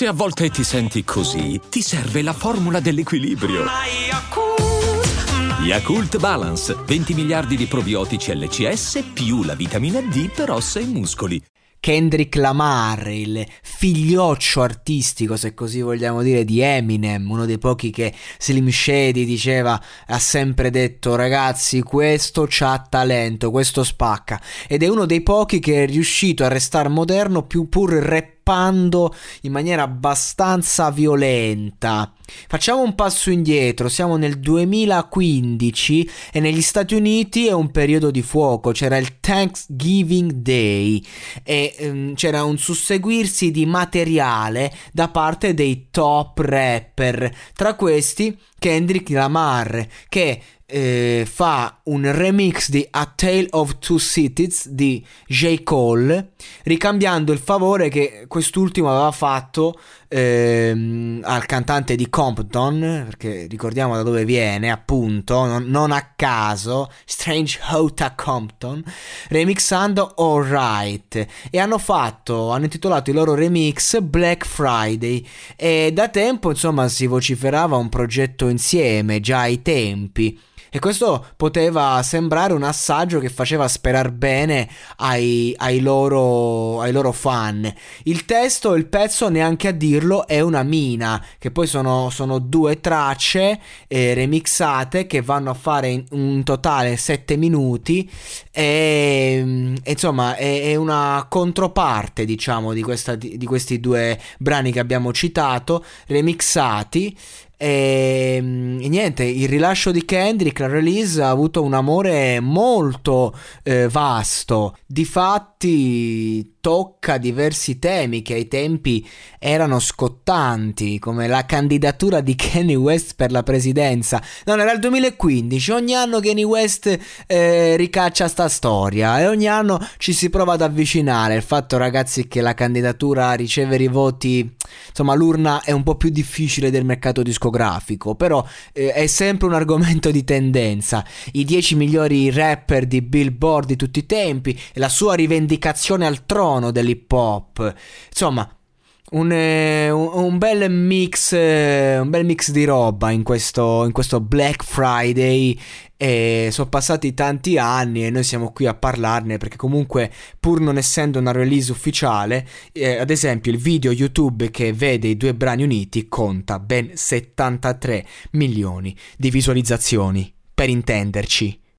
Se a volte ti senti così, ti serve la formula dell'equilibrio. Yakult Balance, 20 miliardi di probiotici LCS più la vitamina D per ossa e muscoli. Kendrick Lamar, il figlioccio artistico, se così vogliamo dire, di Eminem, uno dei pochi che Slim Shady diceva, ha sempre detto ragazzi questo c'ha talento, questo spacca ed è uno dei pochi che è riuscito a restare moderno più pur rap scappando in maniera abbastanza violenta. Facciamo un passo indietro, siamo nel 2015 e negli Stati Uniti è un periodo di fuoco, c'era il Thanksgiving Day e um, c'era un susseguirsi di materiale da parte dei top rapper, tra questi Kendrick Lamar che eh, fa un remix di A Tale of Two Cities di J. Cole, ricambiando il favore che quest'ultimo aveva fatto ehm, al cantante di Compton, perché ricordiamo da dove viene, appunto, non, non a caso, Strange Hota Compton, remixando Alright. E hanno fatto, hanno intitolato il loro remix Black Friday. E da tempo, insomma, si vociferava un progetto insieme, già ai tempi. E questo poteva sembrare un assaggio che faceva sperare bene ai, ai, loro, ai loro fan. Il testo, il pezzo, neanche a dirlo, è una mina, che poi sono, sono due tracce eh, remixate che vanno a fare in un totale 7 minuti e, mm, insomma è, è, una controparte diciamo di, questa, di, di questi due brani che abbiamo citato remixati e, ehm, e, niente, il rilascio di Kendrick, la release, ha avuto un amore molto eh, vasto. Difatti tocca diversi temi che ai tempi erano scottanti, come la candidatura di Kanye West per la presidenza. Non era il 2015, ogni anno Kanye West eh, ricaccia sta storia e ogni anno ci si prova ad avvicinare. Il fatto, ragazzi, che la candidatura a ricevere i voti, insomma, l'urna è un po' più difficile del mercato discografico, però eh, è sempre un argomento di tendenza. I 10 migliori rapper di Billboard di tutti i tempi la sua rivendicazione al trono dell'hip hop. Insomma, un, eh, un, un, bel mix, eh, un bel mix di roba in questo, in questo Black Friday. E sono passati tanti anni e noi siamo qui a parlarne perché comunque pur non essendo una release ufficiale, eh, ad esempio il video YouTube che vede i due brani uniti conta ben 73 milioni di visualizzazioni, per intenderci.